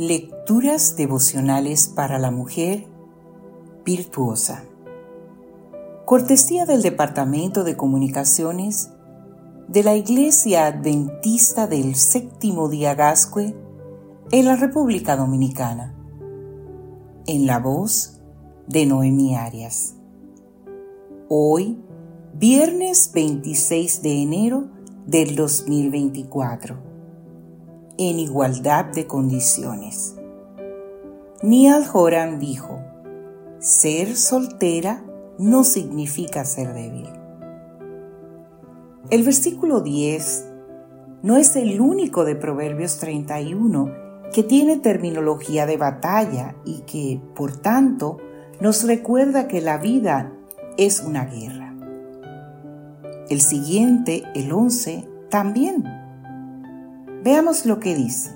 Lecturas devocionales para la mujer virtuosa. Cortesía del Departamento de Comunicaciones de la Iglesia Adventista del Séptimo Día Gascue en la República Dominicana. En la voz de Noemi Arias. Hoy, viernes 26 de enero del 2024 en igualdad de condiciones. Niall Horan dijo, ser soltera no significa ser débil. El versículo 10 no es el único de Proverbios 31 que tiene terminología de batalla y que, por tanto, nos recuerda que la vida es una guerra. El siguiente, el 11, también Veamos lo que dice.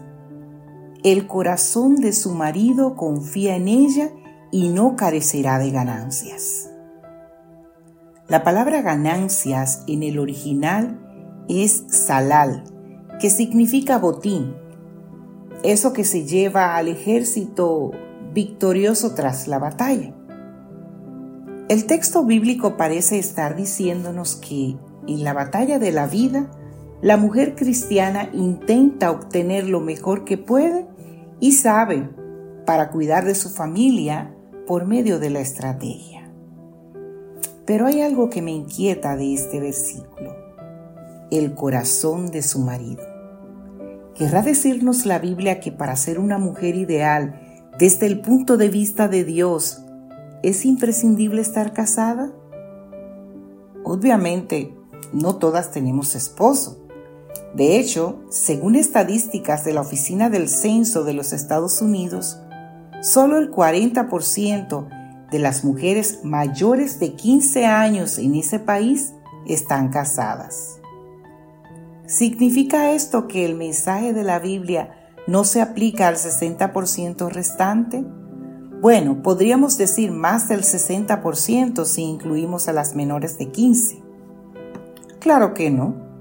El corazón de su marido confía en ella y no carecerá de ganancias. La palabra ganancias en el original es salal, que significa botín, eso que se lleva al ejército victorioso tras la batalla. El texto bíblico parece estar diciéndonos que en la batalla de la vida la mujer cristiana intenta obtener lo mejor que puede y sabe para cuidar de su familia por medio de la estrategia. Pero hay algo que me inquieta de este versículo, el corazón de su marido. ¿Querrá decirnos la Biblia que para ser una mujer ideal, desde el punto de vista de Dios, es imprescindible estar casada? Obviamente, no todas tenemos esposo, de hecho, según estadísticas de la Oficina del Censo de los Estados Unidos, solo el 40% de las mujeres mayores de 15 años en ese país están casadas. ¿Significa esto que el mensaje de la Biblia no se aplica al 60% restante? Bueno, podríamos decir más del 60% si incluimos a las menores de 15. Claro que no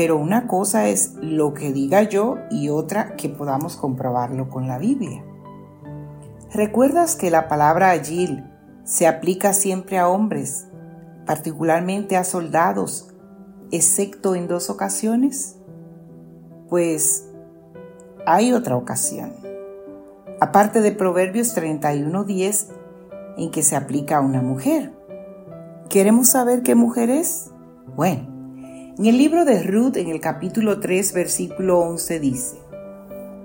pero una cosa es lo que diga yo y otra que podamos comprobarlo con la Biblia. ¿Recuerdas que la palabra agil se aplica siempre a hombres, particularmente a soldados, excepto en dos ocasiones? Pues hay otra ocasión. Aparte de Proverbios 31:10, en que se aplica a una mujer. ¿Queremos saber qué mujer es? Bueno, en el libro de Ruth, en el capítulo 3, versículo 11 dice,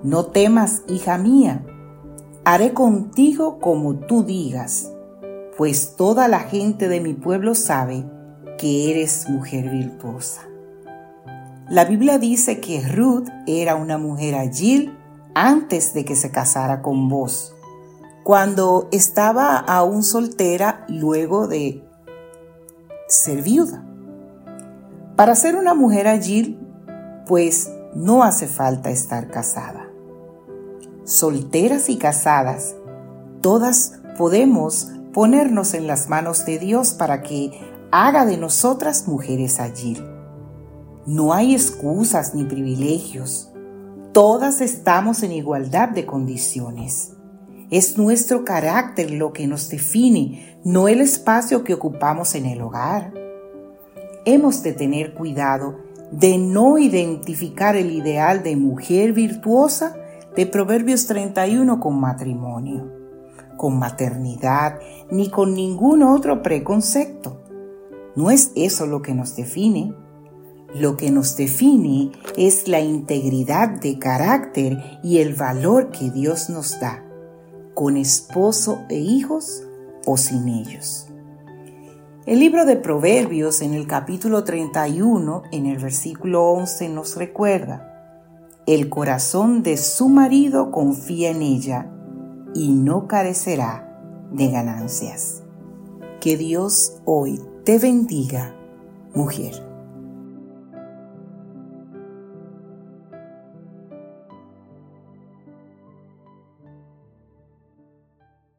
No temas, hija mía, haré contigo como tú digas, pues toda la gente de mi pueblo sabe que eres mujer virtuosa. La Biblia dice que Ruth era una mujer agil antes de que se casara con vos, cuando estaba aún soltera luego de ser viuda. Para ser una mujer allí, pues no hace falta estar casada. Solteras y casadas, todas podemos ponernos en las manos de Dios para que haga de nosotras mujeres allí. No hay excusas ni privilegios. Todas estamos en igualdad de condiciones. Es nuestro carácter lo que nos define, no el espacio que ocupamos en el hogar hemos de tener cuidado de no identificar el ideal de mujer virtuosa de Proverbios 31 con matrimonio, con maternidad, ni con ningún otro preconcepto. No es eso lo que nos define. Lo que nos define es la integridad de carácter y el valor que Dios nos da, con esposo e hijos o sin ellos. El libro de Proverbios en el capítulo 31, en el versículo 11, nos recuerda, el corazón de su marido confía en ella y no carecerá de ganancias. Que Dios hoy te bendiga, mujer.